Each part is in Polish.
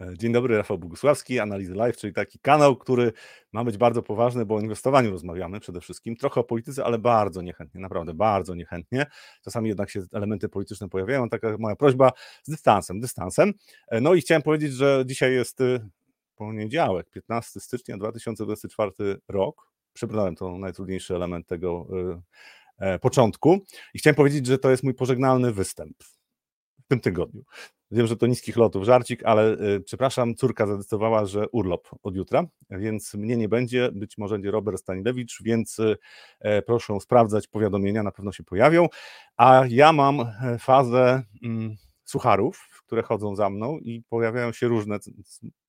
E, dzień dobry, Rafał Bogusławski, Analizy Live, czyli taki kanał, który ma być bardzo poważny, bo o inwestowaniu rozmawiamy przede wszystkim, trochę o polityce, ale bardzo niechętnie, naprawdę bardzo niechętnie. Czasami jednak się elementy polityczne pojawiają, taka moja prośba z dystansem, dystansem. E, no i chciałem powiedzieć, że dzisiaj jest y, poniedziałek, 15 stycznia 2024 rok. Przebrnąłem to najtrudniejszy element tego y, e, początku i chciałem powiedzieć, że to jest mój pożegnalny występ w tym tygodniu. Wiem, że to niskich lotów żarcik, ale y, przepraszam, córka zadecydowała, że urlop od jutra, więc mnie nie będzie, być może będzie Robert Stanilewicz, więc y, e, proszę sprawdzać powiadomienia, na pewno się pojawią. A ja mam e, fazę mm, sucharów, które chodzą za mną i pojawiają się różne,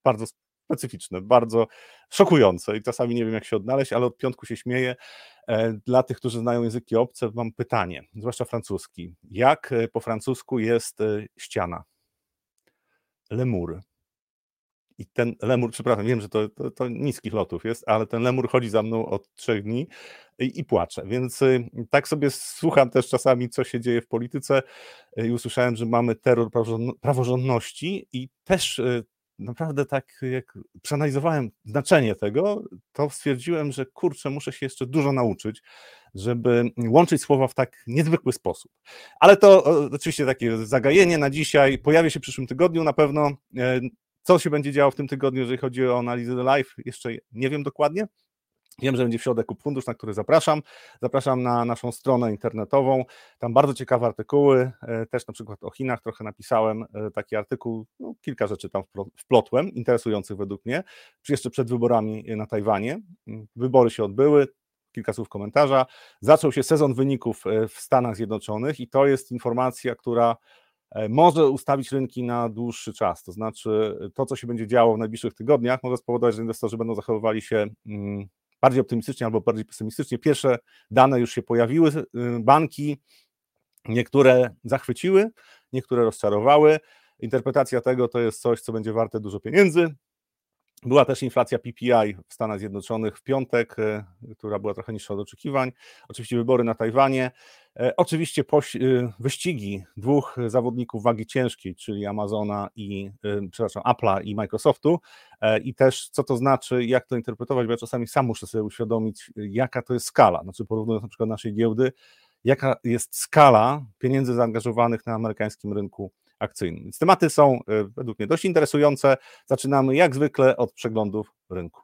bardzo specyficzne, bardzo szokujące i czasami nie wiem, jak się odnaleźć, ale od piątku się śmieję. E, dla tych, którzy znają języki obce, mam pytanie, zwłaszcza francuski. Jak po francusku jest ściana? Lemur. I ten lemur, przepraszam, wiem, że to, to, to, niskich lotów jest, ale ten lemur chodzi za mną od trzech dni i, i płacze. Więc y, tak sobie słucham też czasami, co się dzieje w polityce y, i usłyszałem, że mamy terror praworządności i też y, naprawdę tak jak przeanalizowałem znaczenie tego, to stwierdziłem, że kurczę, muszę się jeszcze dużo nauczyć, żeby łączyć słowa w tak niezwykły sposób. Ale to oczywiście takie zagajenie na dzisiaj pojawi się w przyszłym tygodniu na pewno. E, co się będzie działo w tym tygodniu, jeżeli chodzi o analizę live, jeszcze nie wiem dokładnie, Wiem, że będzie w środek kup fundusz, na który zapraszam. Zapraszam na naszą stronę internetową. Tam bardzo ciekawe artykuły, e, też na przykład o Chinach trochę napisałem e, taki artykuł, no, kilka rzeczy tam wplotłem, interesujących według mnie, jeszcze przed wyborami na Tajwanie. Mm, wybory się odbyły, kilka słów komentarza. Zaczął się sezon wyników e, w Stanach Zjednoczonych i to jest informacja, która może ustawić rynki na dłuższy czas. To znaczy, to, co się będzie działo w najbliższych tygodniach, może spowodować, że inwestorzy będą zachowywali się mm, bardziej optymistycznie albo bardziej pesymistycznie. Pierwsze dane już się pojawiły, y, banki niektóre zachwyciły, niektóre rozczarowały. Interpretacja tego to jest coś, co będzie warte dużo pieniędzy, była też inflacja PPI w Stanach Zjednoczonych w piątek, e, która była trochę niższa od oczekiwań. Oczywiście wybory na Tajwanie. E, oczywiście e, wyścigi dwóch zawodników wagi ciężkiej, czyli Amazona i, przepraszam, Apple'a i Microsoftu. I też co to znaczy, jak to interpretować, bo ja czasami sam muszę sobie uświadomić, jaka to jest skala. Znaczy porównując na przykład naszej giełdy, jaka jest skala pieniędzy zaangażowanych na amerykańskim rynku akcyjnym. Więc tematy są e, według mnie dość interesujące. Zaczynamy jak zwykle od przeglądów rynku.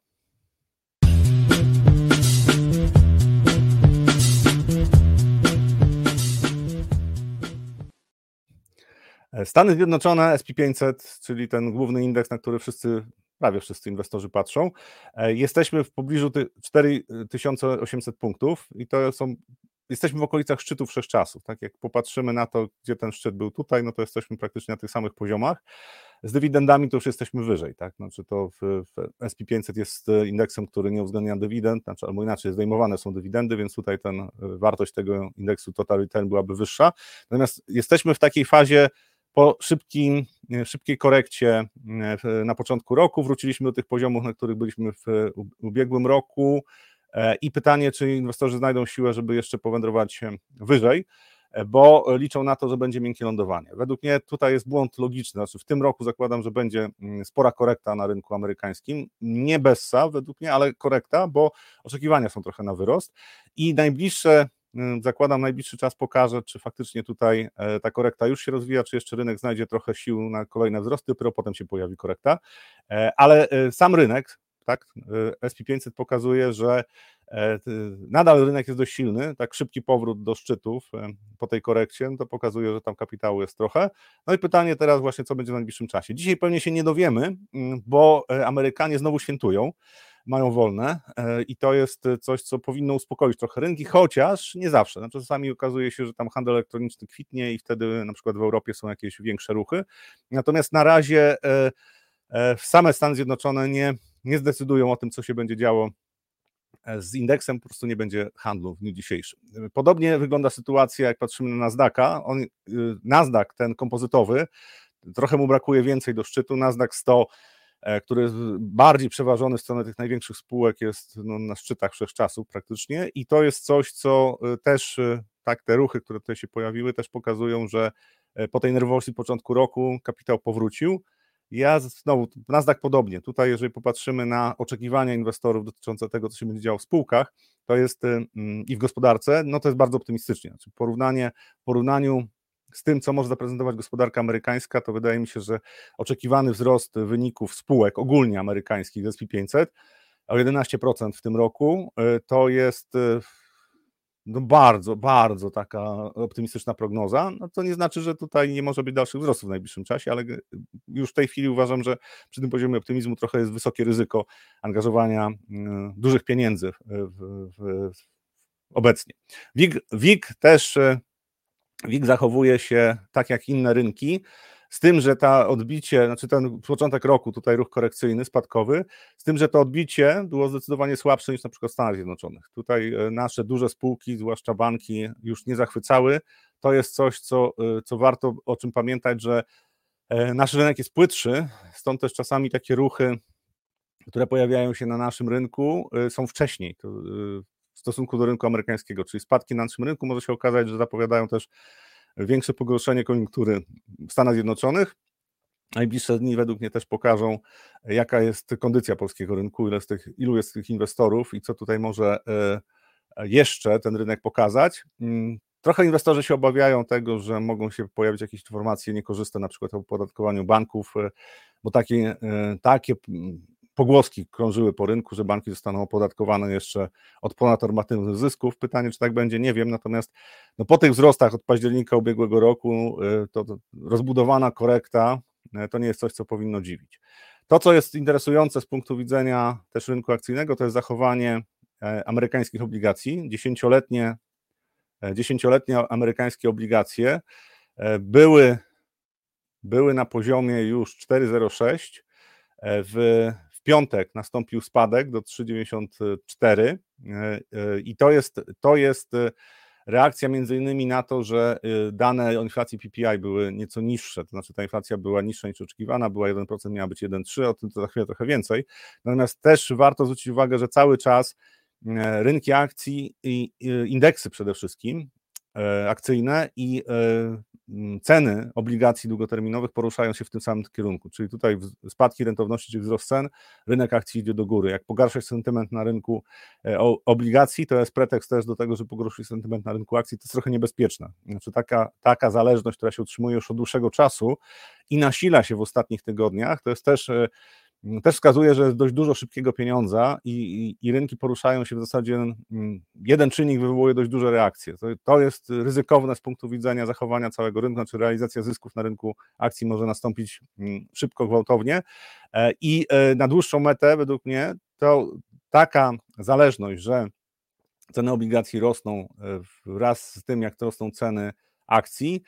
E, Stany Zjednoczone, SP500, czyli ten główny indeks, na który wszyscy, prawie wszyscy inwestorzy patrzą. E, jesteśmy w pobliżu 4800 punktów i to są jesteśmy w okolicach szczytów wszechczasów. Tak jak popatrzymy na to, gdzie ten szczyt był tutaj, no to jesteśmy praktycznie na tych samych poziomach. Z dywidendami to już jesteśmy wyżej, tak? Znaczy to w, w SP500 jest e, indeksem, który nie uwzględnia dywidend, znaczy, albo inaczej zdejmowane są dywidendy, więc tutaj ten, e, wartość tego indeksu total return byłaby wyższa. Natomiast jesteśmy w takiej fazie po szybkim, e, szybkiej korekcie na początku roku wróciliśmy do tych poziomów, na których byliśmy w ubiegłym roku. E, I pytanie, czy inwestorzy znajdą siłę, żeby jeszcze powędrować wyżej, e, bo liczą na to, że będzie miękkie lądowanie. Według mnie tutaj jest błąd logiczny, znaczy w tym roku zakładam, że będzie mm, spora korekta na rynku amerykańskim, nie bessa według mnie, ale korekta, bo oczekiwania są trochę na wyrost. I najbliższe mm, zakładam, najbliższy czas pokaże, czy faktycznie tutaj e, ta korekta już się rozwija, czy jeszcze rynek znajdzie trochę sił na kolejne wzrosty, dopiero potem się pojawi korekta, ale sam rynek, tak? Y, SP500 pokazuje, że e, nadal rynek jest dość silny, tak szybki powrót do szczytów e, po tej korekcie, no to pokazuje, że tam kapitału jest trochę. No i pytanie teraz właśnie, co będzie w najbliższym czasie. Dzisiaj pewnie się nie dowiemy, mm, bo e, Amerykanie znowu świętują, mają wolne i to jest coś, co powinno uspokoić trochę rynki, chociaż nie zawsze. Znaczy czasami okazuje się, że tam handel elektroniczny kwitnie i wtedy na przykład w Europie są jakieś większe ruchy. Natomiast na razie same Stany Zjednoczone nie nie zdecydują o tym, co się będzie działo e, z indeksem, po prostu nie będzie handlu w dniu dzisiejszym. Podobnie wygląda sytuacja, jak patrzymy na Nasdaqa. On, y, Nasdaq, ten kompozytowy, trochę mu brakuje więcej do szczytu. Nasdaq 100, e, który jest bardziej przeważony w stronę tych największych spółek, jest no, na szczytach wszechczasów praktycznie i to jest coś, co y, też, y, tak, te ruchy, które tutaj się pojawiły, też pokazują, że e, po tej nerwowości początku roku kapitał powrócił Ja znowu, Nasdaq podobnie. Tutaj, jeżeli popatrzymy na oczekiwania inwestorów dotyczące tego, co się będzie działo w spółkach, to jest mm, i w gospodarce, no to jest bardzo optymistycznie. Znaczy porównanie, w porównaniu z tym, co może zaprezentować gospodarka amerykańska, to wydaje mi się, że oczekiwany wzrost wyników spółek ogólnie amerykańskich SP 500 o 11% w tym roku y, to jest y, no bardzo, bardzo taka optymistyczna prognoza. No to nie znaczy, że tutaj nie może być dalszych wzrostów w najbliższym czasie, ale już w tej chwili uważam, że przy tym poziomie optymizmu trochę jest wysokie ryzyko angażowania y, dużych pieniędzy w, w, w, obecnie. WIG, WIG też WIG zachowuje się tak jak inne rynki, z tym, że ta odbicie, znaczy ten początek roku, tutaj ruch korekcyjny, spadkowy, z tym, że to odbicie było zdecydowanie słabsze niż na przykład w Stanach Zjednoczonych. Tutaj e, nasze duże spółki, zwłaszcza banki, już nie zachwycały. To jest coś, co, e, co warto o czym pamiętać, że e, nasz rynek jest płytszy, stąd też czasami takie ruchy, które pojawiają się na naszym rynku, są wcześniej w stosunku do rynku amerykańskiego, czyli spadki na naszym rynku może się okazać, że zapowiadają też większe pogorszenie koniunktury w Stanach Zjednoczonych. Najbliższe dni według mnie też pokażą, jaka jest kondycja polskiego rynku, ile tych, ilu jest tych inwestorów i co tutaj może e, jeszcze ten rynek pokazać. Mm, trochę inwestorzy się obawiają tego, że mogą się pojawić jakieś informacje niekorzystne, na przykład o opodatkowaniu banków, e, bo takie, e, takie pogłoski krążyły po rynku, że banki zostaną opodatkowane jeszcze od ponadnormatywnych zysków. Pytanie, czy tak będzie, nie wiem. Natomiast no, po tych wzrostach od października ubiegłego roku y, to, to rozbudowana korekta y, to nie jest coś, co powinno dziwić. To, co jest interesujące z punktu widzenia też rynku akcyjnego, to jest zachowanie e, amerykańskich obligacji. Dziesięcioletnie, e, dziesięcioletnie amerykańskie obligacje e, były, były na poziomie już 4,06. W, piątek nastąpił spadek do 3,94 e, e, i to jest, to jest e, reakcja między innymi na to, że dane o inflacji PPI były nieco niższe, to znaczy ta inflacja była niższa niż oczekiwana, była 1%, miała być 1,3, o tym to za chwilę trochę więcej. Natomiast też warto zwrócić uwagę, że cały czas rynki akcji i indeksy przede wszystkim akcyjne i Mm, ceny obligacji długoterminowych poruszają się w tym samym kierunku, czyli tutaj spadki rentowności czy wzrost cen, rynek akcji idzie do góry. Jak pogarsza się sentyment na rynku e, obligacji, to jest pretekst też do tego, że pogorszy się sentyment na rynku akcji, to jest trochę niebezpieczne. Znaczy taka, taka zależność, która się utrzymuje już od dłuższego czasu i nasila się w ostatnich tygodniach, to jest też e, też wskazuje, że jest dość dużo szybkiego pieniądza i, i, i, rynki poruszają się w zasadzie, mm, jeden czynnik wywołuje dość duże reakcje. To, to, jest ryzykowne z punktu widzenia zachowania całego rynku, znaczy realizacja zysków na rynku akcji może nastąpić mm, szybko, gwałtownie e, i e, na dłuższą metę według mnie to taka zależność, że ceny obligacji rosną e, wraz z tym, jak to rosną ceny akcji,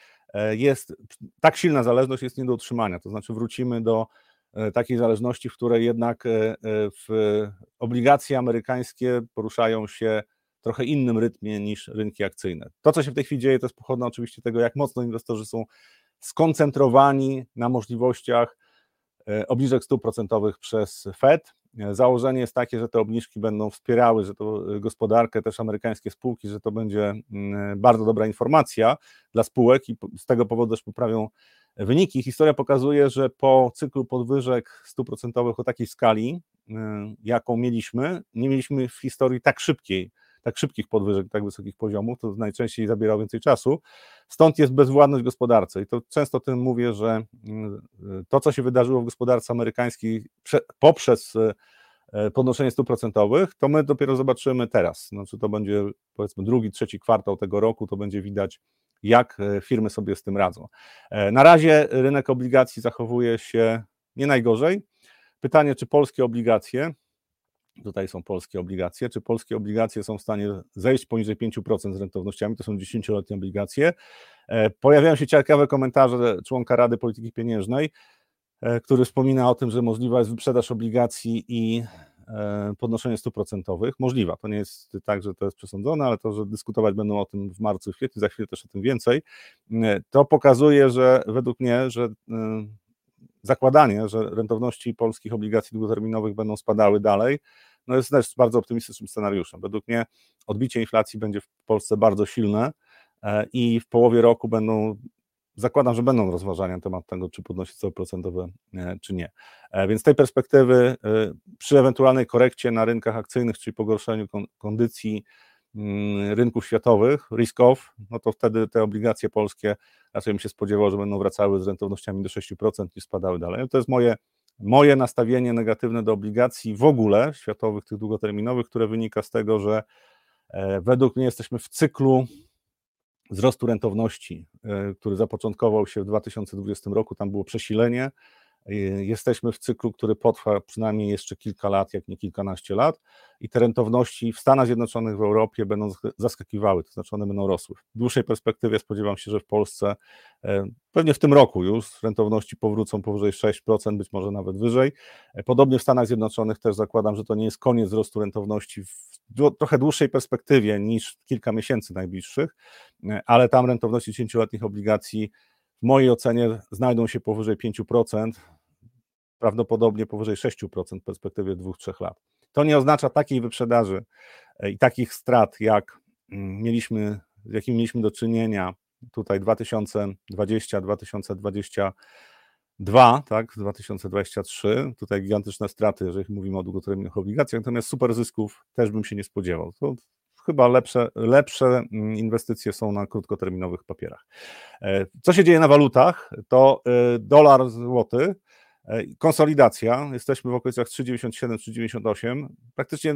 jest tak silna zależność jest nie do utrzymania, to znaczy wrócimy do takiej zależności, w której jednak e, e, w obligacje amerykańskie poruszają się trochę innym rytmie niż rynki akcyjne. To, co się w tej chwili dzieje, to jest pochodne oczywiście tego, jak mocno inwestorzy są skoncentrowani na możliwościach obniżek stóp procentowych przez Fed. Założenie jest takie, że te obniżki będą wspierały, że to gospodarkę, też amerykańskie spółki, że to będzie mm, bardzo dobra informacja dla spółek i z tego powodu też poprawią wyniki. Historia pokazuje, że po cyklu podwyżek stóp procentowych o takiej skali, y, jaką mieliśmy, nie mieliśmy w historii tak szybkiej, tak szybkich podwyżek, tak wysokich poziomów, to najczęściej zabierało więcej czasu. Stąd jest bezwładność gospodarce i to często o tym mówię, że y, to, co się wydarzyło w gospodarce amerykańskiej poprzez y, podnoszenie stóp procentowych, to my dopiero zobaczymy teraz. Znaczy to będzie powiedzmy drugi, trzeci kwartał tego roku, to będzie widać jak e, firmy sobie z tym radzą. E, na razie rynek obligacji zachowuje się nie najgorzej. Pytanie, czy polskie obligacje, tutaj są polskie obligacje, czy polskie obligacje są w stanie zejść poniżej 5% z rentownościami, to są 10-letnie obligacje. E, pojawiają się ciekawe komentarze członka Rady Polityki Pieniężnej, który wspomina o tym, że możliwa jest wyprzedaż obligacji i podnoszenie stóp procentowych. Możliwa, to nie jest tak, że to jest przesądzone, ale to, że dyskutować będą o tym w marcu, w kwietniu, za chwilę też o tym więcej, e, to pokazuje, że według mnie, że e, zakładanie, że rentowności polskich obligacji długoterminowych będą spadały dalej, no jest też bardzo optymistycznym scenariuszem. Według mnie odbicie inflacji będzie w Polsce bardzo silne i w połowie roku będą zakładam, że będą rozważania na temat tego, czy podnosić cele procentowe, czy nie. Więc z tej perspektywy, przy ewentualnej korekcie na rynkach akcyjnych, czyli pogorszeniu kondycji mm, rynków światowych, risk off, no to wtedy te obligacje polskie raczej bym się spodziewał, że będą wracały z rentownościami do 6% i spadały dalej. To jest moje moje nastawienie negatywne do obligacji w ogóle światowych, tych długoterminowych, które wynika z tego, że e, według mnie jesteśmy w cyklu wzrostu rentowności, e, który zapoczątkował się w 2020 roku, tam było przesilenie. E, jesteśmy w cyklu, który potrwa przynajmniej jeszcze kilka lat, jak nie kilkanaście lat, i te rentowności w Stanach Zjednoczonych, w Europie będą zaskakiwały, to znaczy one będą rosły. W dłuższej perspektywie spodziewam się, że w Polsce e, pewnie w tym roku już rentowności powrócą powyżej 6%, być może nawet wyżej. Podobnie w Stanach Zjednoczonych też zakładam, że to nie jest koniec wzrostu rentowności w trochę dłuższej perspektywie niż kilka miesięcy najbliższych, e, ale tam rentowności 10-letnich obligacji w mojej ocenie znajdą się powyżej 5%, prawdopodobnie powyżej 6% w perspektywie 2-3 lat. To nie oznacza takiej wyprzedaży e, i takich strat, jak mm, mieliśmy, z jakimi mieliśmy do czynienia tutaj 2020, 2020 Dwa, tak, 2023, tutaj gigantyczne straty, jeżeli mówimy o długoterminowych obligacjach, natomiast super zysków też bym się nie spodziewał. To chyba lepsze, lepsze mm, inwestycje są na krótkoterminowych papierach. E, co się dzieje na walutach? To e, dolar, złoty, konsolidacja, jesteśmy w okolicach 3,97-3,98. Praktycznie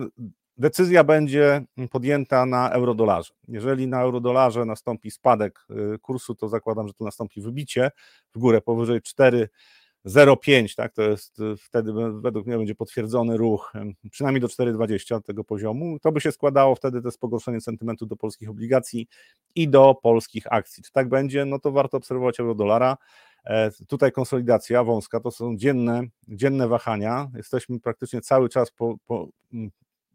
decyzja będzie podjęta na eurodolarze. Jeżeli na eurodolarze nastąpi spadek y, kursu, to zakładam, że to nastąpi wybicie w górę powyżej 4,05, tak, to jest y, wtedy według mnie będzie potwierdzony ruch przynajmniej do 4,20 tego poziomu. To by się składało wtedy też pogorszenie sentymentu do polskich obligacji i do polskich akcji. Czy tak będzie? No to warto obserwować eurodolara. E, tutaj konsolidacja wąska, to są dzienne, dzienne wahania. Jesteśmy praktycznie cały czas po, po,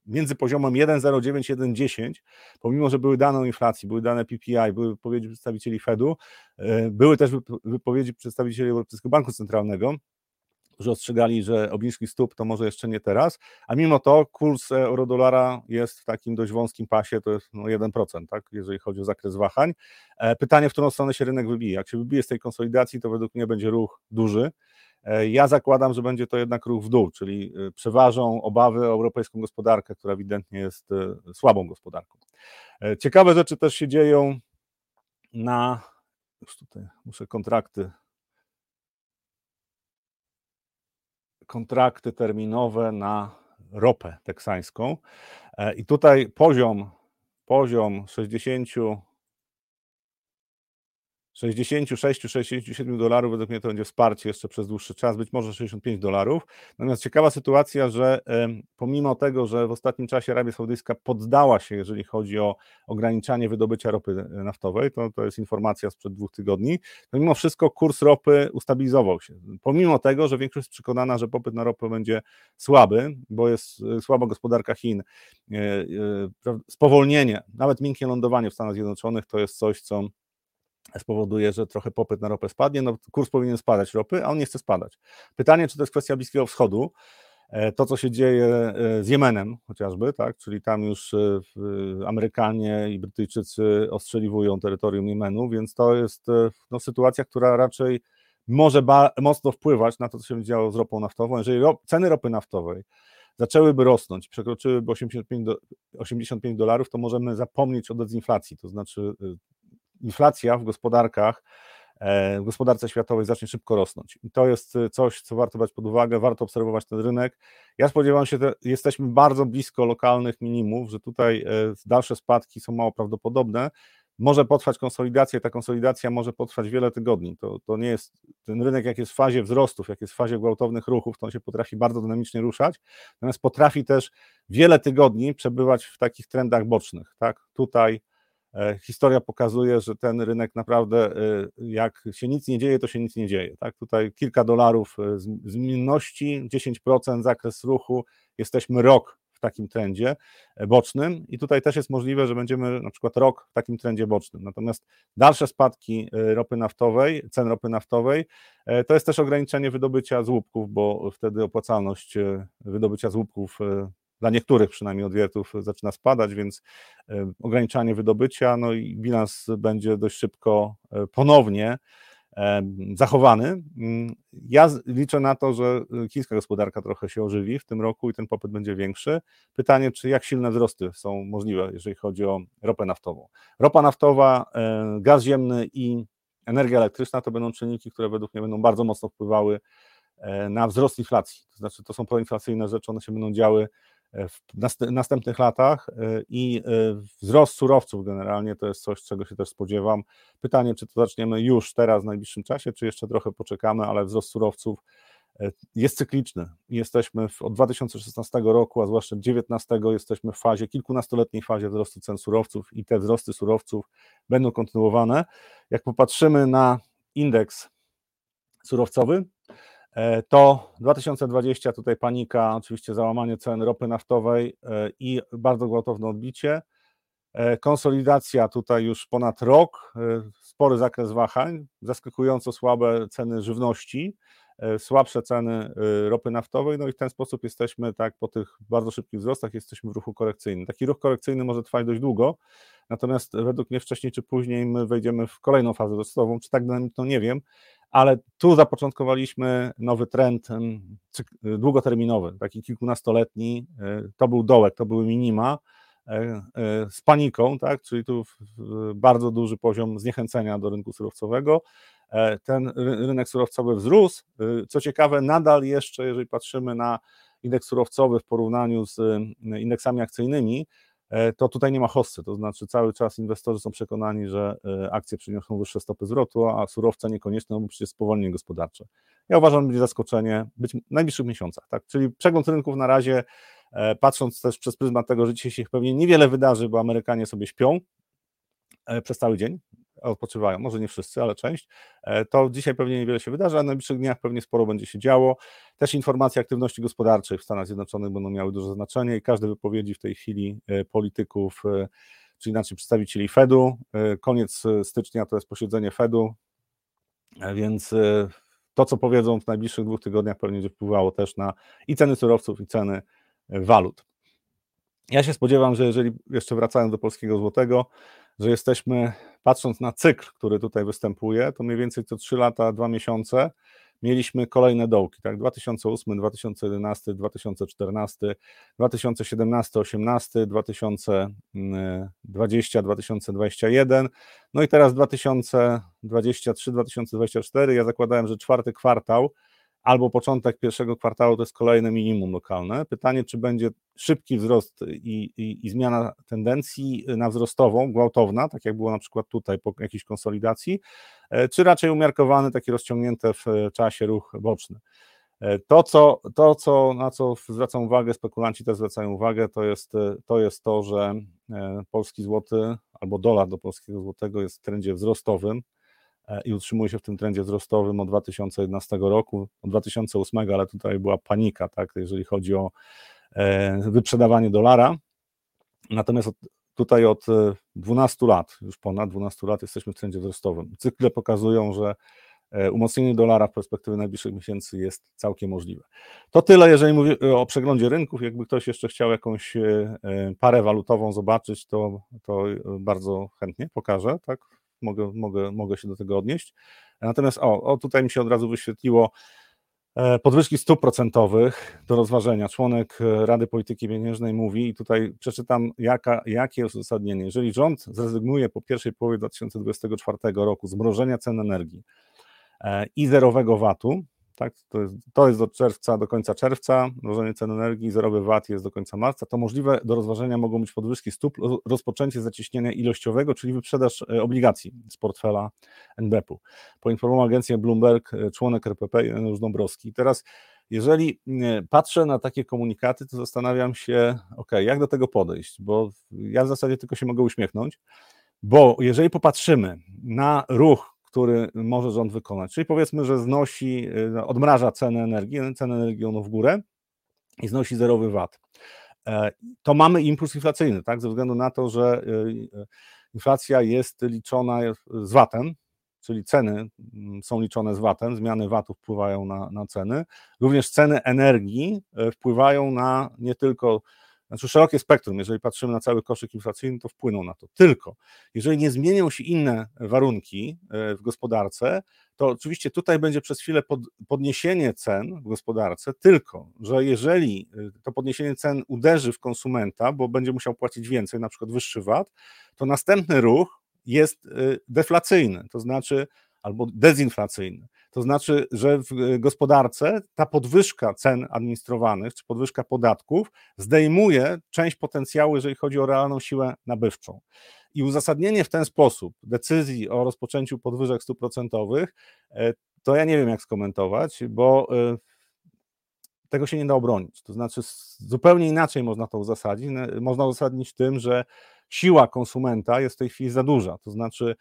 między poziomem 1,09 i 1,10, pomimo, że były dane o inflacji, były dane PPI, były wypowiedzi przedstawicieli Fedu, e, były też wypowiedzi przedstawicieli Europejskiego Banku Centralnego, którzy ostrzegali, że obniżki stóp to może jeszcze nie teraz, a mimo to kurs euro-dolara jest w takim dość wąskim pasie, to jest no 1%, tak, jeżeli chodzi o zakres wahań. E, pytanie, w którą stronę się rynek wybije. Jak się wybije z tej konsolidacji, to według mnie będzie ruch duży, E, ja zakładam, że będzie to jednak ruch w dół, czyli e, przeważą obawy o europejską gospodarkę, która ewidentnie jest słabą gospodarką. Ciekawe rzeczy też się dzieją na. Już tutaj muszę kontrakty. Kontrakty terminowe na ropę teksańską. I tutaj poziom, poziom 60 66-67 dolarów, według mnie to będzie wsparcie jeszcze przez dłuższy czas, być może 65 dolarów. Natomiast ciekawa sytuacja, że pomimo tego, że w ostatnim czasie Arabia Saudyjska poddała się, jeżeli chodzi o ograniczanie wydobycia ropy e, naftowej, to, to jest informacja sprzed dwóch tygodni, to mimo wszystko kurs ropy ustabilizował się. Pomimo tego, że większość jest przekonana, że popyt na ropę będzie słaby, bo jest e, słaba gospodarka Chin, e, spowolnienie, nawet miękkie lądowanie w Stanach Zjednoczonych to jest coś, co spowoduje, że trochę popyt na ropę spadnie, no kurs powinien spadać ropy, a on nie chce spadać. Pytanie, czy to jest kwestia Bliskiego Wschodu, e, to, co się dzieje e, z Jemenem chociażby, tak, czyli tam już e, Amerykanie i Brytyjczycy ostrzeliwują terytorium Jemenu, więc to jest no, sytuacja, która raczej może mocno wpływać na to, co się działo z ropą naftową. Jeżeli ro ceny ropy naftowej zaczęłyby rosnąć, przekroczyłyby 85, do, 85 dolarów, to możemy zapomnieć o dezinflacji, to znaczy inflacja w gospodarkach, e, w gospodarce światowej zacznie szybko rosnąć. I to jest e, coś, co warto brać pod uwagę, warto obserwować ten rynek. Ja spodziewam się, że jesteśmy bardzo blisko lokalnych minimów, że tutaj e, dalsze spadki są mało prawdopodobne. Może potrwać konsolidacja, ta konsolidacja może potrwać wiele tygodni. To, to nie jest ten rynek, jak jest w fazie wzrostów, jak jest w fazie gwałtownych ruchów, to on się potrafi bardzo dynamicznie ruszać, natomiast potrafi też wiele tygodni przebywać w takich trendach bocznych. Tak? Tutaj historia pokazuje, że ten rynek naprawdę, e, jak się nic nie dzieje, to się nic nie dzieje. Tak? Tutaj kilka dolarów e, zmienności, 10% zakres ruchu, jesteśmy rok w takim trendzie bocznym i tutaj też jest możliwe, że będziemy na przykład rok w takim trendzie bocznym. Natomiast dalsze spadki ropy naftowej, cen ropy naftowej, to jest też ograniczenie wydobycia z łupków, bo wtedy opłacalność wydobycia z łupków dla niektórych przynajmniej odwiertów zaczyna spadać, więc e, ograniczanie wydobycia, no i bilans będzie dość szybko e, ponownie zachowany. Mm, ja liczę na to, że chińska gospodarka trochę się ożywi w tym roku i ten popyt będzie większy. Pytanie, czy jak silne wzrosty są możliwe, jeżeli chodzi o ropę naftową. Ropa naftowa, gaz ziemny i energia elektryczna to będą czynniki, które według mnie będą bardzo mocno wpływały e, na wzrost inflacji. To znaczy, to są proinflacyjne rzeczy, one się będą działy e, w następnych latach e, i wzrost surowców generalnie to jest coś, czego się też spodziewam. Pytanie, czy to zaczniemy już teraz w najbliższym czasie, czy jeszcze trochę poczekamy, ale wzrost surowców jest cykliczny. Jesteśmy w, od 2016 roku, a zwłaszcza 2019 jesteśmy w fazie, kilkunastoletniej fazie wzrostu cen surowców i te wzrosty surowców będą kontynuowane. Jak popatrzymy na indeks surowcowy, e, to 2020 tutaj panika, oczywiście załamanie cen ropy naftowej e, i bardzo gwałtowne odbicie. E, konsolidacja tutaj już ponad rok, spory zakres wahań, zaskakująco słabe ceny żywności, E, słabsze ceny e, ropy naftowej, no i w ten sposób jesteśmy tak po tych bardzo szybkich wzrostach jesteśmy w ruchu korekcyjnym. Taki ruch korekcyjny może trwać dość długo, natomiast według mnie wcześniej czy później my wejdziemy w kolejną fazę wzrostową, czy tak to nie wiem, ale tu zapoczątkowaliśmy nowy trend długoterminowy, taki kilkunastoletni, e, to był dołek, to były minima, z paniką, tak, czyli tu bardzo duży poziom zniechęcenia do rynku surowcowego, E, ten rynek surowcowy wzrósł. E, co ciekawe, nadal jeszcze, jeżeli patrzymy na indeks surowcowy w porównaniu z e, indeksami akcyjnymi, to tutaj nie ma hossy, to znaczy cały czas inwestorzy są przekonani, że akcje przyniosą wyższe stopy zwrotu, a surowce niekoniecznie, no bo przecież spowolnienie gospodarcze. Ja uważam, że będzie zaskoczenie być w najbliższych miesiącach, tak? Czyli przegląd rynków na razie, patrząc też przez pryzmat tego, że dzisiaj się pewnie niewiele wydarzy, bo Amerykanie sobie śpią przez cały dzień, odpoczywają, może nie wszyscy, ale część, e, to dzisiaj pewnie niewiele się wydarzy, a w najbliższych dniach pewnie sporo będzie się działo. Też informacje aktywności gospodarczej w Stanach Zjednoczonych będą miały duże znaczenie i każde wypowiedzi w tej chwili e, polityków, e, czy inaczej przedstawicieli Fedu, koniec stycznia to jest posiedzenie Fedu, więc to, co powiedzą w najbliższych dwóch tygodniach pewnie będzie wpływało też na i ceny surowców, i ceny walut. Ja się spodziewam, że jeżeli jeszcze wracając do polskiego złotego, że jesteśmy, patrząc na cykl, który tutaj występuje, to mniej więcej co 3 lata, 2 miesiące mieliśmy kolejne dołki, tak? 2008, 2011, 2014, 2017, 18, 2020, 2021, no i teraz 2023, 2024. Ja zakładałem, że czwarty kwartał albo początek pierwszego kwartału to jest kolejne minimum lokalne. Pytanie, czy będzie szybki wzrost i, i, i, zmiana tendencji na wzrostową, gwałtowna, tak jak było na przykład tutaj po jakiejś konsolidacji, e, czy raczej umiarkowany, taki rozciągnięty w czasie ruch boczny. E, to, co, to co, na co zwracam uwagę, spekulanci też zwracają uwagę, to jest, to jest to, że e, polski złoty albo dolar do polskiego złotego jest w trendzie wzrostowym, E, i utrzymuje się w tym trendzie wzrostowym od 2011 roku, od 2008, ale tutaj była panika, tak, jeżeli chodzi o e, wyprzedawanie dolara. Natomiast od, tutaj od 12 e, lat, już ponad 12 lat jesteśmy w trendzie wzrostowym. Cykle pokazują, że umocnienie dolara w perspektywie najbliższych miesięcy jest całkiem możliwe. To tyle, jeżeli mówię o przeglądzie rynków. Jakby ktoś jeszcze chciał jakąś parę walutową zobaczyć, to, to bardzo chętnie pokażę, tak, mogę, mogę, mogę się do tego odnieść. Natomiast o, o tutaj mi się od razu wyświetliło e, podwyżki stóp procentowych do rozważenia. Członek e, Rady Polityki Pieniężnej mówi, i tutaj przeczytam, jaka, jakie jest uzasadnienie. Jeżeli rząd zrezygnuje po pierwszej połowie 2024 roku z mrożenia cen energii e, i zerowego VAT-u, tak, to jest, to jest czerwca, do końca czerwca, mrożenie cen energii, zerowy VAT jest do końca marca, to możliwe do rozważenia mogą być podwyżki stóp, rozpoczęcie zacieśnienia ilościowego, czyli wyprzedaż e, obligacji z portfela NBP-u. Poinformował agencję Bloomberg e, członek RPP Janusz Dąbrowski. Teraz jeżeli patrzę na takie komunikaty, to zastanawiam się, ok, jak do tego podejść, bo ja w zasadzie tylko się mogę uśmiechnąć, bo jeżeli popatrzymy na ruch który może rząd wykonać. Czyli powiedzmy, że znosi, y, odmraża cenę energii, cenę energii ono w górę i znosi zerowy VAT. E, to mamy impuls inflacyjny, tak, ze względu na to, że y, inflacja jest liczona z VAT-em, czyli ceny mm, są liczone z VAT-em, zmiany VAT-u wpływają na, na ceny. Również ceny energii wpływają na nie tylko znaczy szerokie spektrum, jeżeli patrzymy na cały koszyk inflacyjny, to wpłyną na to. Tylko jeżeli nie zmienią się inne warunki e, w gospodarce, to oczywiście tutaj będzie przez chwilę pod, podniesienie cen w gospodarce, tylko że jeżeli to podniesienie cen uderzy w konsumenta, bo będzie musiał płacić więcej, na przykład wyższy VAT, to następny ruch jest deflacyjny, to znaczy albo dezinflacyjny. To znaczy, że w e, gospodarce ta podwyżka cen administrowanych czy podwyżka podatków zdejmuje część potencjału, jeżeli chodzi o realną siłę nabywczą. I uzasadnienie w ten sposób decyzji o rozpoczęciu podwyżek stóp procentowych, e, to ja nie wiem, jak skomentować, bo e, tego się nie da obronić. To znaczy, zupełnie inaczej można to uzasadnić. Można uzasadnić tym, że siła konsumenta jest w tej chwili za duża. To znaczy,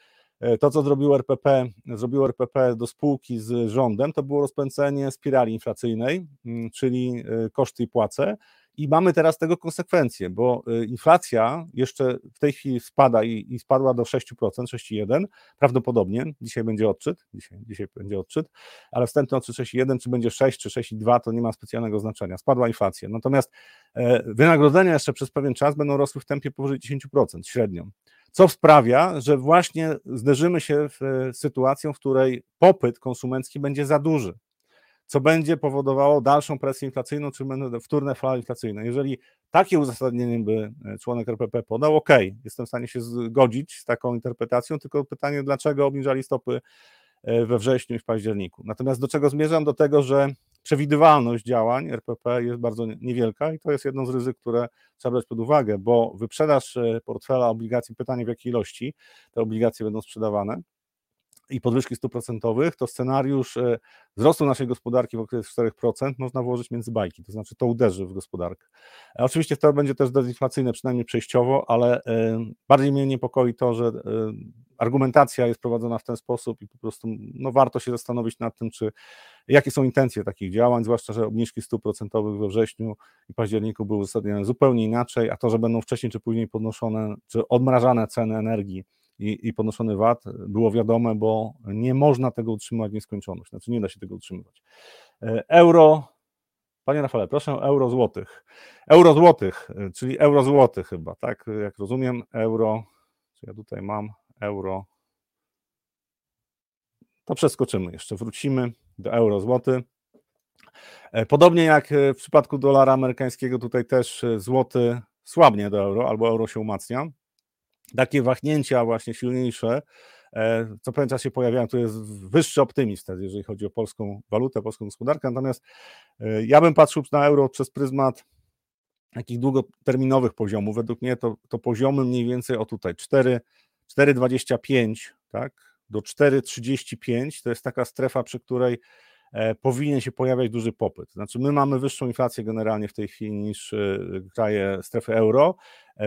to, co zrobił RPP, zrobiło RPP do spółki z rządem, to było rozpędzenie spirali inflacyjnej, mm, czyli e, koszty i płace. I mamy teraz tego konsekwencje, bo e, inflacja jeszcze w tej chwili spada i, i spadła do 6%, 6,1 prawdopodobnie. Dzisiaj będzie odczyt, dzisiaj, dzisiaj będzie odczyt, ale wstępny odczyt 6,1, czy będzie 6 czy 6,2, to nie ma specjalnego znaczenia. Spadła inflacja. Natomiast wynagrodzenia jeszcze przez pewien czas będą rosły w tempie powyżej 10% średnio co sprawia, że właśnie zderzymy się w e, sytuacją, w której popyt konsumencki będzie za duży, co będzie powodowało dalszą presję inflacyjną, czy wtórne fale inflacyjne. Jeżeli takie uzasadnienie by e, członek RPP podał, ok, jestem w stanie się zgodzić z taką interpretacją, tylko pytanie, dlaczego obniżali stopy e, we wrześniu i w październiku. Natomiast do czego zmierzam? Do tego, że przewidywalność działań RPP jest bardzo niewielka i to jest jedno z ryzyk, które trzeba brać pod uwagę, bo wyprzedaż e, portfela obligacji, pytanie w jakiej ilości te obligacje będą sprzedawane i podwyżki stóp procentowych, to scenariusz e, wzrostu naszej gospodarki w okresie 4% można włożyć między bajki, to znaczy to uderzy w gospodarkę. E, oczywiście to będzie też dezinflacyjne, przynajmniej przejściowo, ale bardziej mnie niepokoi to, że argumentacja jest prowadzona w ten sposób i po prostu no, warto się zastanowić nad tym, czy jakie są intencje takich działań, zwłaszcza, że obniżki stóp procentowych we wrześniu i październiku były uzasadnione zupełnie inaczej, a to, że będą wcześniej czy później podnoszone, czy odmrażane ceny energii i, i podnoszony VAT było wiadome, bo nie można tego utrzymać w nieskończoność, znaczy nie da się tego utrzymywać. E, euro, panie Rafale, proszę euro złotych. Euro złotych, czyli euro złotych chyba, tak, jak rozumiem, euro, czy ja tutaj mam, euro. To przeskoczymy jeszcze, wrócimy do euro złoty. E, podobnie jak e, w przypadku dolara amerykańskiego, tutaj też e, złoty słabnie do euro, albo euro się umacnia. Takie wahnięcia właśnie silniejsze, co pewien czas się pojawiają, tu jest wyższy optymizm jeżeli chodzi o polską walutę, polską gospodarkę, natomiast ja bym patrzył na euro przez pryzmat takich długoterminowych poziomów. Według mnie to, to poziomy mniej więcej o tutaj 4, 4,25 tak, do 4,35 to jest taka strefa, przy której e, powinien się pojawiać duży popyt. Znaczy, my mamy wyższą inflację generalnie w tej chwili niż e, kraje strefy euro,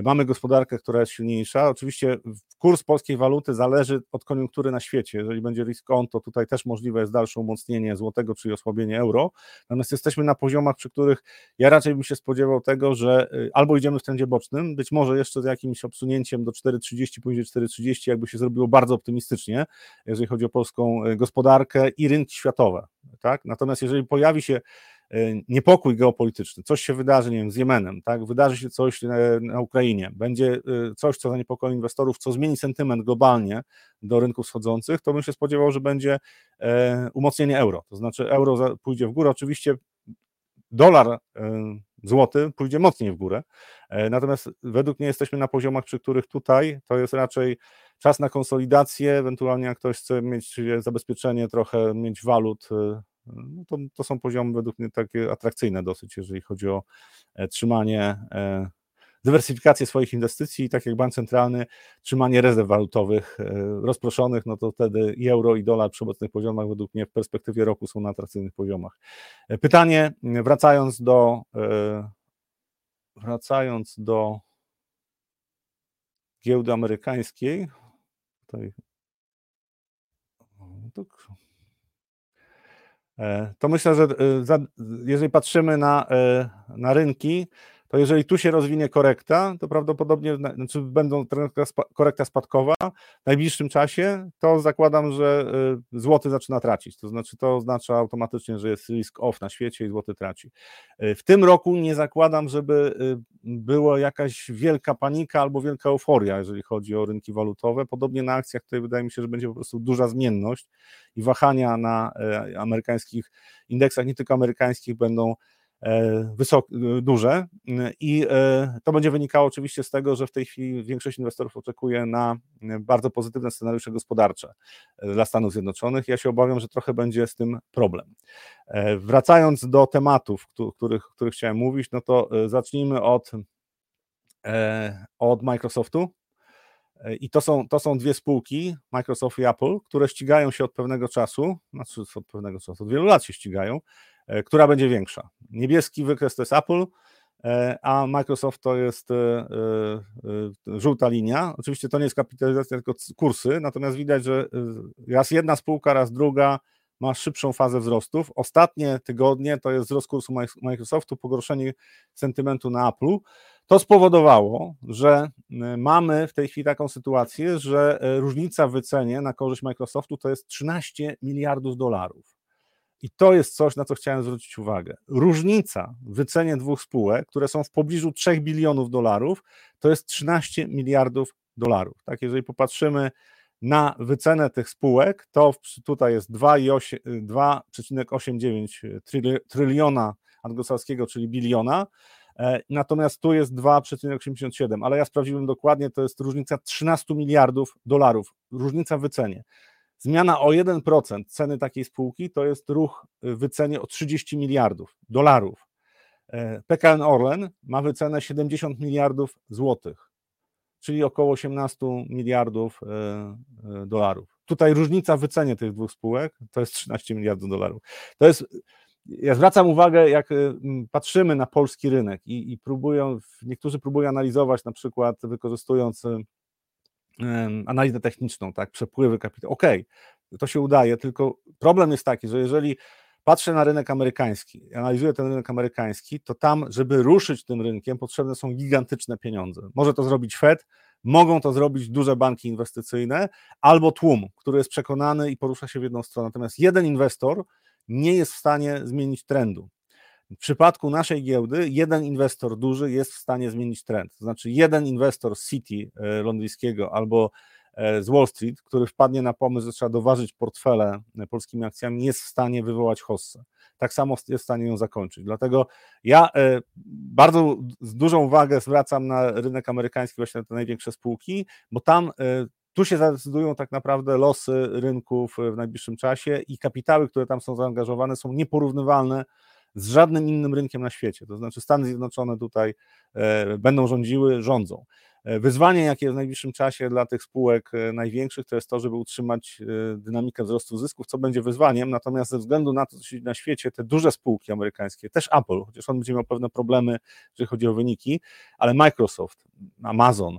mamy gospodarkę, która jest silniejsza. Oczywiście kurs polskiej waluty zależy od koniunktury na świecie. Jeżeli będzie risk on, to tutaj też możliwe jest dalsze umocnienie złotego, czyli osłabienie euro. Natomiast jesteśmy na poziomach, przy których ja raczej bym się spodziewał tego, że y, albo idziemy w trendzie bocznym, być może jeszcze z jakimś obsunięciem do 4,30, później 4,30, jakby się zrobiło bardzo optymistycznie, jeżeli chodzi o polską y, gospodarkę i rynki światowe. Tak? Natomiast jeżeli pojawi się E, niepokój geopolityczny, coś się wydarzy, nie wiem, z Jemenem, tak, wydarzy się coś na Ukrainie, będzie e, coś, co zaniepokoi inwestorów, co zmieni sentyment globalnie do rynków wschodzących, to bym się spodziewał, że będzie e, umocnienie euro, to znaczy euro pójdzie w górę, oczywiście dolar złoty pójdzie mocniej w górę, natomiast według mnie jesteśmy na poziomach, przy których tutaj to jest raczej czas na konsolidację, ewentualnie jak ktoś chce mieć zabezpieczenie trochę, mieć walut no to, to są poziomy według mnie takie atrakcyjne dosyć, jeżeli chodzi o e, trzymanie, e, dywersyfikację swoich inwestycji i tak jak bank centralny, trzymanie rezerw walutowych e, rozproszonych, no to wtedy i euro i dolar przy obecnych poziomach według mnie w perspektywie roku są na atrakcyjnych poziomach. Pytanie, wracając do wracając do giełdy amerykańskiej, tutaj to E, to myślę, że e, jeżeli patrzymy na, e, na rynki, to jeżeli tu się rozwinie korekta, to prawdopodobnie znaczy będą korekta spadkowa w najbliższym czasie, to zakładam, że y, złoty zaczyna tracić. To znaczy to oznacza automatycznie, że jest risk off na świecie i złoty traci. Y, w tym roku nie zakładam, żeby y, była jakaś wielka panika albo wielka euforia, jeżeli chodzi o rynki walutowe. Podobnie na akcjach tutaj wydaje mi się, że będzie po prostu duża zmienność i wahania na amerykańskich indeksach, nie tylko amerykańskich, będą E, wysokie, duże i e, to będzie wynikało oczywiście z tego, że w tej chwili większość inwestorów oczekuje na bardzo pozytywne scenariusze gospodarcze e, dla Stanów Zjednoczonych. Ja się obawiam, że trochę będzie z tym problem. Wracając do tematów, których, których chciałem mówić, no to zacznijmy od, od Microsoftu. I to są, to są dwie spółki, Microsoft i Apple, które ścigają się od pewnego czasu, znaczy od pewnego czasu, od wielu lat się ścigają, E, która będzie większa. Niebieski wykres to jest Apple, e, a Microsoft to jest e, żółta linia. Oczywiście to nie jest kapitalizacja, tylko kursy, natomiast widać, że raz jedna spółka, raz druga ma szybszą fazę wzrostów. Ostatnie tygodnie to jest wzrost kursu Microsoftu, pogorszenie sentymentu na Apple. To spowodowało, że mamy w tej chwili taką sytuację, że różnica w wycenie na korzyść Microsoftu to jest 13 miliardów dolarów. I to jest coś, na co chciałem zwrócić uwagę. Różnica w wycenie dwóch spółek, które są w pobliżu 3 bilionów dolarów, to jest 13 miliardów dolarów. Tak, jeżeli popatrzymy na wycenę tych spółek, to tutaj jest 2,89 tryliona anglosowskiego, czyli biliona, e, natomiast tu jest 2,87, ale ja sprawdziłem dokładnie, to jest różnica 13 miliardów dolarów, różnica w wycenie. Zmiana o 1% ceny takiej spółki to jest ruch wycenie o 30 miliardów dolarów. E, PKN Orlen ma wycenę 70 miliardów złotych, czyli około 18 miliardów e, e, dolarów. Tutaj różnica w wycenie tych dwóch spółek to jest 13 miliardów dolarów. To jest, ja zwracam uwagę, jak patrzymy na polski rynek i, i próbują, niektórzy próbują analizować, na przykład wykorzystując analizę techniczną, tak, przepływy kapitału. Okej, okay, to się udaje, tylko problem jest taki, że jeżeli patrzę na rynek amerykański, analizuję ten rynek amerykański, to tam, żeby ruszyć tym rynkiem, potrzebne są gigantyczne pieniądze. Może to zrobić Fed, mogą to zrobić duże banki inwestycyjne albo tłum, który jest przekonany i porusza się w jedną stronę. Natomiast jeden inwestor nie jest w stanie zmienić trendu. W przypadku naszej giełdy jeden inwestor duży jest w stanie zmienić trend. To znaczy jeden inwestor z City e, londyńskiego albo e, z Wall Street, który wpadnie na pomysł, że trzeba doważyć portfele e, polskimi akcjami, jest w stanie wywołać hossę. Tak samo jest w stanie ją zakończyć. Dlatego ja bardzo dużą uwagę zwracam na rynek amerykański, właśnie na te największe spółki, bo tam tu się zadecydują tak naprawdę losy rynków w najbliższym czasie i kapitały, które tam są zaangażowane, są nieporównywalne z żadnym innym rynkiem na świecie. To znaczy Stany Zjednoczone tutaj e, będą rządziły, rządzą. E, wyzwanie, jakie w najbliższym czasie dla tych spółek e, największych, to jest to, żeby utrzymać dynamikę wzrostu zysków, co będzie wyzwaniem. Natomiast ze względu na to, co się na świecie, te duże spółki amerykańskie, też Apple, chociaż on będzie miał pewne problemy, jeżeli chodzi o wyniki, ale Microsoft, Amazon,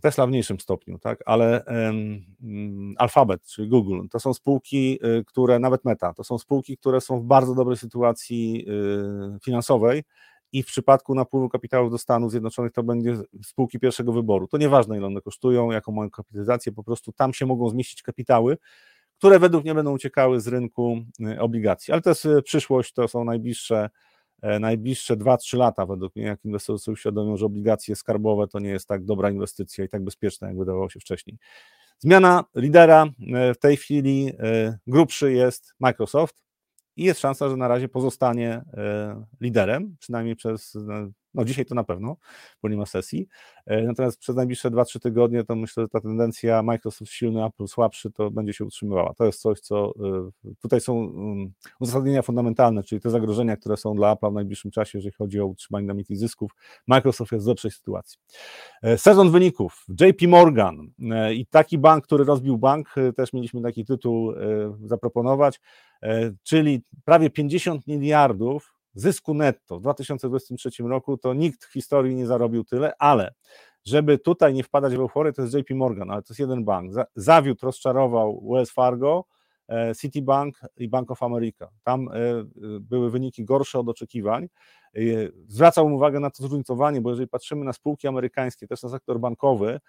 Tesla w mniejszym stopniu, tak, ale um, Alphabet, czyli Google, to są spółki, y, które, nawet Meta, to są spółki, które są w bardzo dobrej sytuacji y, finansowej i w przypadku napływu kapitału do Stanów Zjednoczonych to będzie spółki pierwszego wyboru. To nieważne, ile one kosztują, jaką mają kapitalizację, po prostu tam się mogą zmieścić kapitały, które według mnie będą uciekały z rynku y, obligacji. Ale to jest przyszłość, to są najbliższe E, najbliższe 2-3 lata, według mnie, jak inwestorzy sobie uświadomią, że obligacje skarbowe to nie jest tak dobra inwestycja i tak bezpieczna, jak wydawało się wcześniej. Zmiana lidera e, w tej chwili e, grubszy jest Microsoft i jest szansa, że na razie pozostanie liderem, przynajmniej przez no dzisiaj to na pewno, bo nie ma sesji. E, natomiast przez najbliższe 2-3 tygodnie to myślę, że ta tendencja Microsoft silny, Apple słabszy, to będzie się utrzymywała. To jest coś, co e, tutaj są mm, uzasadnienia fundamentalne, czyli te zagrożenia, które są dla Apple w najbliższym czasie, jeżeli chodzi o utrzymanie dynamiki zysków. Microsoft jest w lepszej sytuacji. E, sezon wyników. JP Morgan i taki bank, który rozbił bank, też mieliśmy taki tytuł zaproponować, czyli prawie 50 miliardów zysku netto w 2023 roku, to nikt w historii nie zarobił tyle, ale żeby tutaj nie wpadać w euforię, to jest JP Morgan, ale to jest jeden bank. Zawiódł, rozczarował Wells Fargo, Citibank i Bank of America. Tam były wyniki gorsze od oczekiwań. Zwracałbym uwagę na to zróżnicowanie, bo jeżeli patrzymy na spółki amerykańskie, też na sektor bankowy,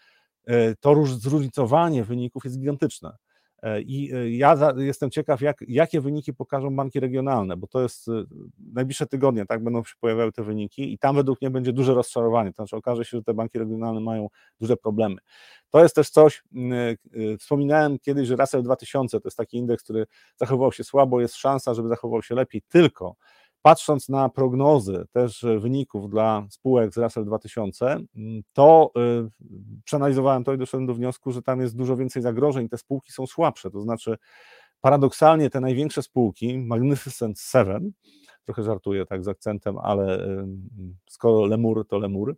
to zróżnicowanie wyników jest gigantyczne. E, I e, ja jestem ciekaw, jak, jakie wyniki pokażą banki regionalne, bo to jest e, najbliższe tygodnie, tak, będą się pojawiały te wyniki i tam według mnie będzie duże rozczarowanie, to znaczy okaże się, że te banki regionalne mają duże problemy. To jest też coś, wspominałem kiedyś, że Russell 2000 to jest taki indeks, który zachował się słabo, jest szansa, żeby zachował się lepiej, tylko patrząc na prognozy też wyników dla spółek z Russell 2000, mm, to y, przeanalizowałem to i doszedłem do wniosku, że tam jest dużo więcej zagrożeń, te spółki są słabsze, to znaczy paradoksalnie te największe spółki, Magnificent Seven, trochę żartuję tak z akcentem, ale y, skoro lemur, to lemur,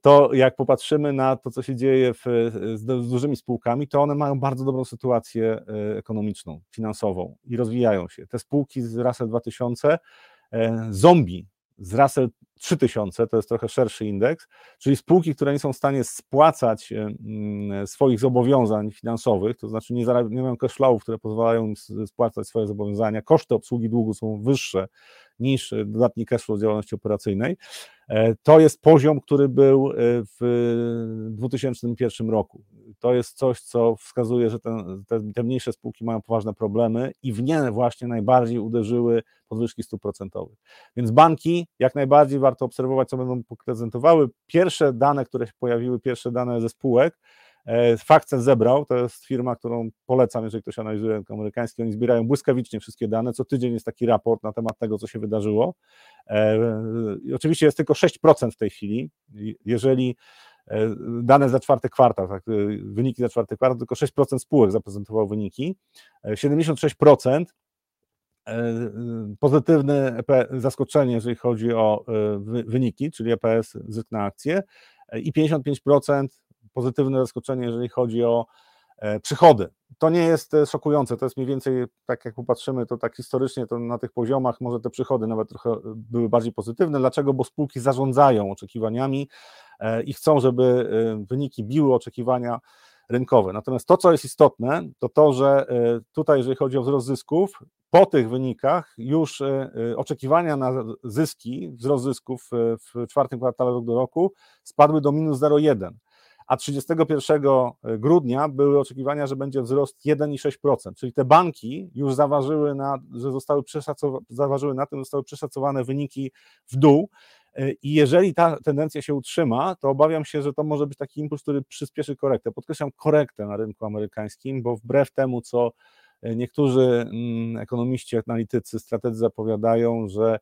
to jak popatrzymy na to, co się dzieje w, z, dużymi spółkami, to one mają bardzo dobrą sytuację ekonomiczną, finansową i rozwijają się. Te spółki z Russell 2000 E, zombie z Russell 3000, to jest trochę szerszy indeks, czyli spółki, które nie są w stanie spłacać e, mm, swoich zobowiązań finansowych, to znaczy nie, nie mają cashflowów, które pozwalają im spłacać swoje zobowiązania, koszty obsługi długu są wyższe niż dodatni cashflow z działalności operacyjnej, e, to jest poziom, który był w 2001 roku. To jest coś, co wskazuje, że ten, te, te mniejsze spółki mają poważne problemy i w nie właśnie najbardziej uderzyły podwyżki stóp procentowych. Więc banki jak najbardziej warto obserwować, co będą prezentowały. Pierwsze dane, które się pojawiły, pierwsze dane ze spółek, e, Fakcen zebrał, to jest firma, którą polecam, jeżeli ktoś analizuje rynek amerykański. Oni zbierają błyskawicznie wszystkie dane. Co tydzień jest taki raport na temat tego, co się wydarzyło. E, oczywiście jest tylko 6% w tej chwili. Jeżeli e, dane za czwarty kwartał, tak, wyniki za czwarty kwartał, tylko 6% spółek zaprezentowało wyniki. 76% E, pozytywne zaskoczenie, jeżeli chodzi o wyniki, czyli EPS zysk na akcję i 55% pozytywne zaskoczenie, jeżeli chodzi o przychody. To nie jest szokujące, to jest mniej więcej, tak jak popatrzymy, to tak historycznie, to na tych poziomach może te przychody nawet trochę były bardziej pozytywne. Dlaczego? Bo spółki zarządzają oczekiwaniami i chcą, żeby wyniki biły oczekiwania rynkowe. Natomiast to, co jest istotne, to to, że tutaj, jeżeli chodzi o wzrost zysków, po tych wynikach już e, e, oczekiwania na zyski, wzrost zysków e, w czwartym kwartale do roku spadły do minus 0,1, a 31 grudnia były oczekiwania, że będzie wzrost 1,6%, czyli te banki już zaważyły na, że zostały zaważyły na tym, zostały przeszacowane wyniki w dół, i jeżeli ta tendencja się utrzyma, to obawiam się, że to może być taki impuls, który przyspieszy korektę. Podkreślam korektę na rynku amerykańskim, bo wbrew temu, co Niektórzy mm, ekonomiści, analitycy, strategzy zapowiadają, że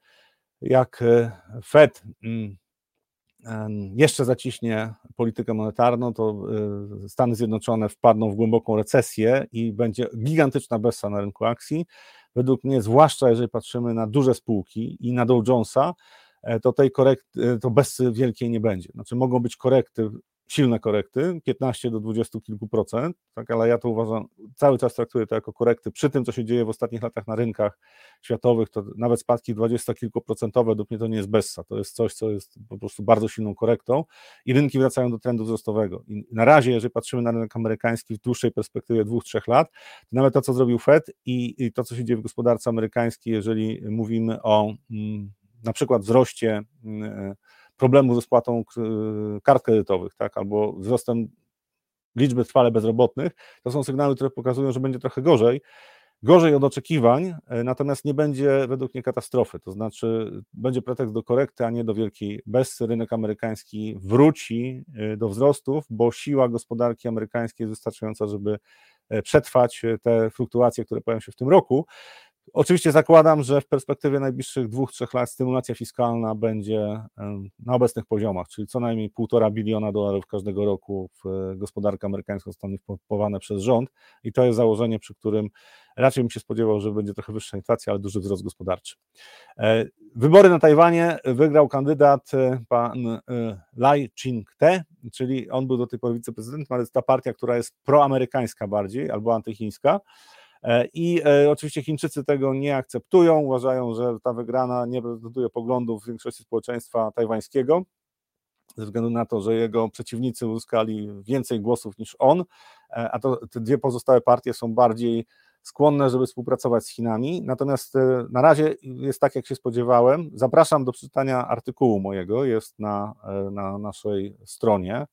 jak e, Fed mm, jeszcze zaciśnie politykę monetarną, to e, Stany Zjednoczone wpadną w głęboką recesję i będzie gigantyczna bessa na rynku akcji. Według mnie, zwłaszcza jeżeli patrzymy na duże spółki i na Dow Jonesa, e, to tej korekty, to bessy wielkiej nie będzie. Znaczy mogą być korekty silne korekty, 15 do 20 kilku procent, tak, ale ja to uważam, cały czas traktuję to jako korekty. Przy tym, co się dzieje w ostatnich latach na rynkach światowych, to nawet spadki 20 kilkuprocentowe, według mnie to nie jest bessa, to jest coś, co jest po prostu bardzo silną korektą i rynki wracają do trendu wzrostowego. I na razie, jeżeli patrzymy na rynek amerykański w dłuższej perspektywie dwóch, trzech lat, to nawet to, co zrobił Fed i, i to, co się dzieje w gospodarce amerykańskiej, jeżeli mówimy o mm, na przykład wzroście mm, problemu ze spłatą kart kredytowych, tak, albo wzrostem liczby trwale bezrobotnych, to są sygnały, które pokazują, że będzie trochę gorzej, gorzej od oczekiwań, e, natomiast nie będzie według mnie katastrofy, to znaczy będzie pretekst do korekty, a nie do wielkiej bessy. Rynek amerykański wróci e, do wzrostów, bo siła gospodarki amerykańskiej jest wystarczająca, żeby e, przetrwać te fluktuacje, które pojawią się w tym roku. Oczywiście zakładam, że w perspektywie najbliższych dwóch, trzech lat stymulacja fiskalna będzie na obecnych poziomach, czyli co najmniej półtora biliona dolarów każdego roku w e, gospodarkę amerykańską zostanie wpompowane przez rząd i to jest założenie, przy którym raczej bym się spodziewał, że będzie trochę wyższa inflacja, ale duży wzrost gospodarczy. E, wybory na Tajwanie wygrał kandydat e, pan Lai Ching-te, czyli on był do tej pory wiceprezydentem, ale jest ta partia, która jest proamerykańska bardziej albo antychińska. E, I e, oczywiście Chińczycy tego nie akceptują, uważają, że ta wygrana nie reprezentuje poglądów większości społeczeństwa tajwańskiego, ze względu na to, że jego przeciwnicy uzyskali więcej głosów niż on, e, a to te dwie pozostałe partie są bardziej skłonne, żeby współpracować z Chinami. Natomiast na razie jest tak, jak się spodziewałem. Zapraszam do przeczytania artykułu mojego, jest na, na naszej stronie.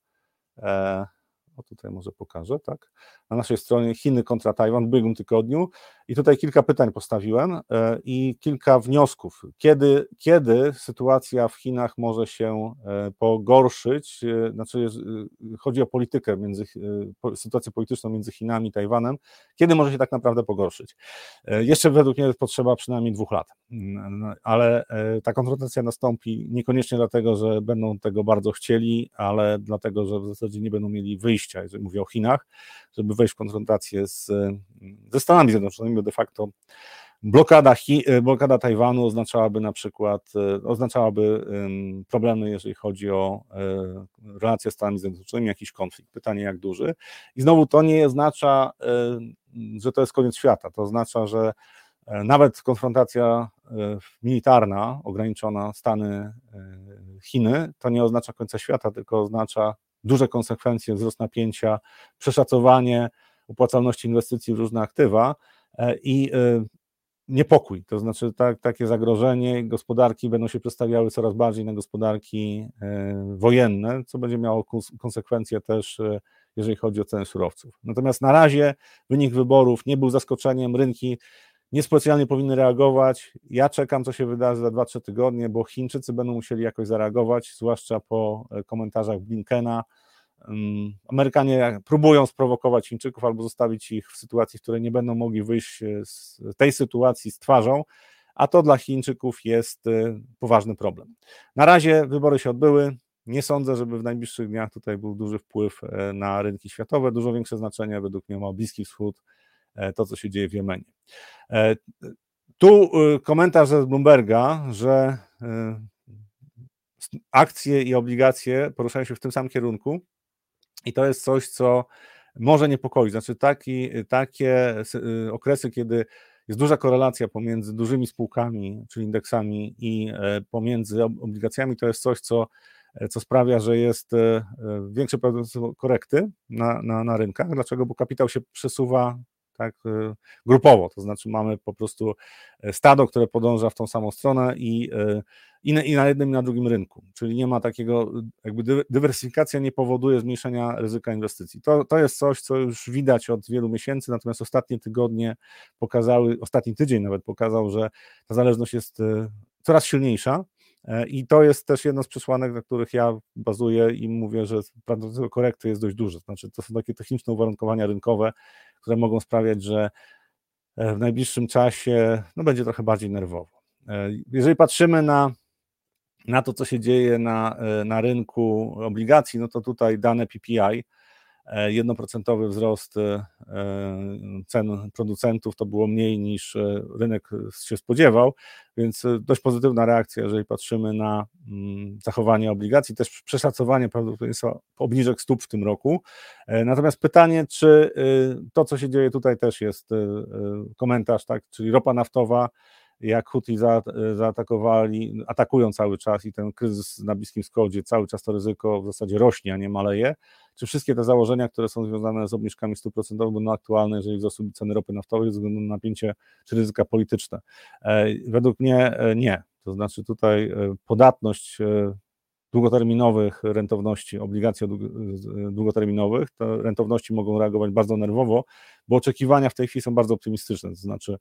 Tutaj może pokażę, tak? Na naszej stronie Chiny kontra Tajwan w ubiegłym tygodniu. I tutaj kilka pytań postawiłem e, i kilka wniosków. Kiedy, kiedy sytuacja w Chinach może się e, pogorszyć? E, znaczy, chodzi o politykę między, sytuację polityczną między Chinami i Tajwanem. Kiedy może się tak naprawdę pogorszyć? Jeszcze według mnie potrzeba przynajmniej dwóch lat, mm, ale ta konfrontacja nastąpi niekoniecznie dlatego, że będą tego bardzo chcieli, ale dlatego, że w zasadzie nie będą mieli wyjścia, jeżeli mówię o Chinach, żeby wejść w konfrontację z, ze Stanami Zjednoczonymi, de facto blokada, Chi, e, blokada Tajwanu oznaczałaby na przykład, e, oznaczałaby problemy, jeżeli chodzi o e, relacje z Stanami Zjednoczonymi, jakiś konflikt. Pytanie, jak duży. I znowu to nie oznacza, że to jest koniec świata. To oznacza, że nawet konfrontacja militarna, ograniczona Stany, Chiny, to nie oznacza końca świata, tylko oznacza duże konsekwencje, wzrost napięcia, przeszacowanie opłacalności inwestycji w różne aktywa i e, niepokój, to znaczy tak, takie zagrożenie, gospodarki będą się przestawiały coraz bardziej na gospodarki e, wojenne, co będzie miało konsekwencje też, jeżeli chodzi o ceny surowców. Natomiast na razie wynik wyborów nie był zaskoczeniem, rynki niespecjalnie powinny reagować. Ja czekam, co się wydarzy za 2-3 tygodnie, bo Chińczycy będą musieli jakoś zareagować, zwłaszcza po e, komentarzach Blinkena. Amerykanie próbują sprowokować Chińczyków albo zostawić ich w sytuacji, w której nie będą mogli wyjść e, z tej sytuacji z twarzą, a to dla Chińczyków jest e, poważny problem. Na razie wybory się odbyły. Nie sądzę, żeby w najbliższych dniach tutaj był duży wpływ na rynki światowe. Dużo większe znaczenie według mnie ma Bliski Wschód, E, to, co się dzieje w Jemenie. E, tu e, komentarz z Bloomberga, że akcje i obligacje poruszają się w tym samym kierunku i to jest coś, co może niepokoić. Znaczy taki, takie okresy, kiedy jest duża korelacja pomiędzy dużymi spółkami, czyli indeksami i pomiędzy obligacjami, to jest coś, co, co sprawia, że jest większe prawdopodobieństwo korekty na, na, na rynkach. Dlaczego? Bo kapitał się przesuwa tak, y, grupowo, to znaczy mamy po prostu e, stado, które podąża w tą samą stronę i, e, i, na, i na jednym i na drugim rynku, czyli nie ma takiego, jakby dywersyfikacja nie powoduje zmniejszenia ryzyka inwestycji. To, to jest coś, co już widać od wielu miesięcy, natomiast ostatnie tygodnie pokazały, ostatni tydzień nawet pokazał, że ta zależność jest e, coraz silniejsza, i to jest też jedno z przesłanek, na których ja bazuję i mówię, że prawdopodobieństwo korekty jest dość duże. Znaczy, to są takie techniczne uwarunkowania rynkowe, które mogą sprawiać, że e, w najbliższym czasie no, będzie trochę bardziej nerwowo. E, jeżeli patrzymy na, na to, co się dzieje na, e, na rynku obligacji, no to tutaj dane PPI, jednoprocentowy wzrost cen producentów to było mniej niż rynek się spodziewał, więc dość pozytywna reakcja, jeżeli patrzymy na mm, zachowanie obligacji, też przeszacowanie prawdopodobieństwa obniżek stóp w tym roku. Natomiast pytanie, czy to, co się dzieje tutaj też jest komentarz, tak, czyli ropa naftowa jak Huti za, zaatakowali, atakują cały czas i ten kryzys na Bliskim Wschodzie, cały czas to ryzyko w zasadzie rośnie, a nie maleje. Czy wszystkie te założenia, które są związane z obniżkami stóp procentowych będą aktualne, jeżeli wzrosły ceny ropy naftowej ze względu na napięcie czy ryzyka polityczne? E, według mnie e, nie. To znaczy tutaj e, podatność długoterminowych rentowności, obligacji długoterminowych, te rentowności mogą reagować bardzo nerwowo, bo oczekiwania w tej chwili są bardzo optymistyczne, to znaczy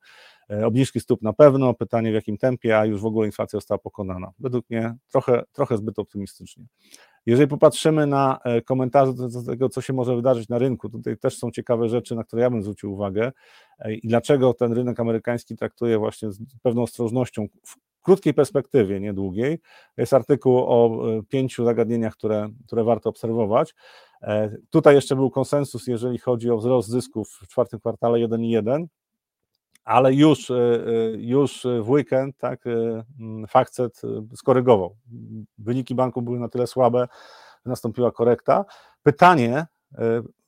e, obniżki stóp na pewno, pytanie w jakim tempie, a już w ogóle inflacja została pokonana. Według mnie trochę, trochę zbyt optymistycznie. Jeżeli popatrzymy na e, komentarze do tego, co się może wydarzyć na rynku, tutaj też są ciekawe rzeczy, na które ja bym zwrócił uwagę e, i dlaczego ten rynek amerykański traktuje właśnie z pewną ostrożnością krótkiej perspektywie, niedługiej. Jest artykuł o e, pięciu zagadnieniach, które, które warto obserwować. E, tutaj jeszcze był konsensus, jeżeli chodzi o wzrost zysków w czwartym kwartale 1,1, ale już, e, już w weekend tak, Fakcet skorygował. Wyniki banku były na tyle słabe, że nastąpiła korekta. Pytanie,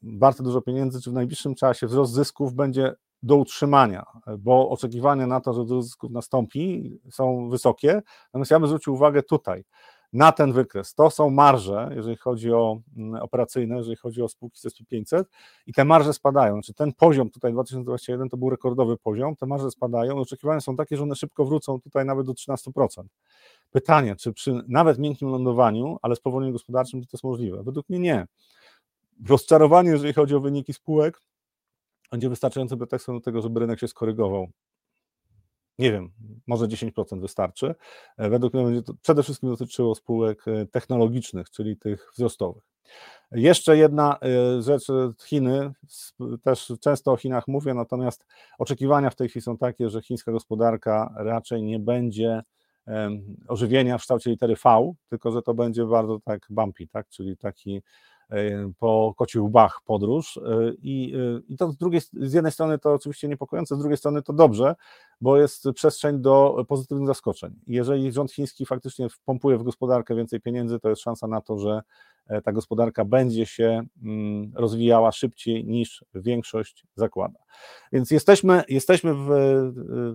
bardzo dużo pieniędzy, czy w najbliższym czasie wzrost zysków będzie do utrzymania, bo oczekiwania na to, że wzrost zysków nastąpi, są wysokie. Natomiast ja bym zwrócił uwagę tutaj, na ten wykres. To są marże, jeżeli chodzi o mm, operacyjne, jeżeli chodzi o spółki z SP500 i te marże spadają. Znaczy ten poziom tutaj 2021 to był rekordowy poziom, te marże spadają, oczekiwania są takie, że one szybko wrócą tutaj nawet do 13%. Pytanie, czy przy nawet miękkim lądowaniu, ale spowolnieniu gospodarczym, czy to jest możliwe? Według mnie nie. Rozczarowanie, jeżeli chodzi o wyniki spółek, będzie wystarczający pretekstem do tego, żeby rynek się skorygował nie wiem, może 10% wystarczy. E, według mnie będzie to przede wszystkim dotyczyło spółek e, technologicznych, czyli tych wzrostowych. Jeszcze jedna e, rzecz, Chiny, też często o Chinach mówię, natomiast oczekiwania w tej chwili są takie, że chińska gospodarka raczej nie będzie ożywienia w kształcie litery V, tylko że to będzie bardzo tak bumpy, tak? czyli taki po kociu łbach podróż e, i, e, i to z, drugiej, z jednej strony to oczywiście niepokojące, z drugiej strony to dobrze, bo jest przestrzeń do pozytywnych zaskoczeń. Jeżeli rząd chiński faktycznie pompuje w gospodarkę więcej pieniędzy, to jest szansa na to, że ta gospodarka będzie się mm, rozwijała szybciej niż większość zakłada. Więc jesteśmy, jesteśmy w,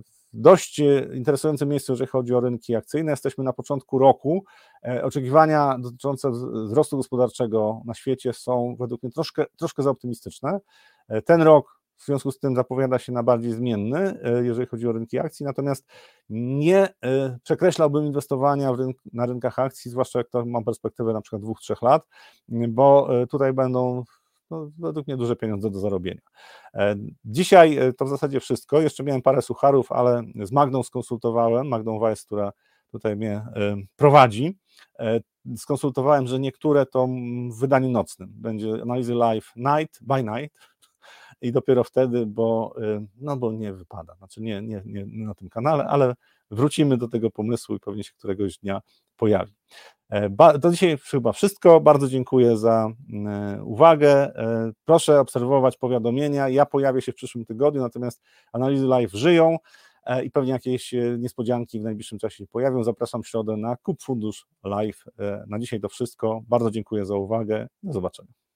w dość e, interesującym miejscu, jeżeli chodzi o rynki akcyjne. Jesteśmy na początku roku. E, oczekiwania dotyczące wzrostu gospodarczego na świecie są według mnie troszkę, troszkę za optymistyczne. E, ten rok w związku z tym zapowiada się na bardziej zmienny, jeżeli chodzi o rynki akcji, natomiast nie przekreślałbym inwestowania rynk, na rynkach akcji, zwłaszcza jak to mam perspektywę na przykład dwóch, trzech lat, bo tutaj będą no, według mnie duże pieniądze do zarobienia. E, dzisiaj e, to w zasadzie wszystko. Jeszcze miałem parę sucharów, ale z Magdą skonsultowałem, Magdą Weiss, która tutaj mnie e, prowadzi. Skonsultowałem, że niektóre to w wydaniu nocnym. Będzie analizy live night by night i dopiero wtedy, bo, no bo nie wypada, znaczy nie, nie, nie na tym kanale, ale wrócimy do tego pomysłu i pewnie się któregoś dnia pojawi. E, to dzisiaj chyba wszystko. Bardzo dziękuję za e, uwagę. E, proszę obserwować powiadomienia. Ja pojawię się w przyszłym tygodniu, natomiast analizy live żyją i pewnie jakieś niespodzianki w najbliższym czasie się pojawią. Zapraszam w środę na Kup Fundusz Live. Na dzisiaj to wszystko. Bardzo dziękuję za uwagę. Do zobaczenia.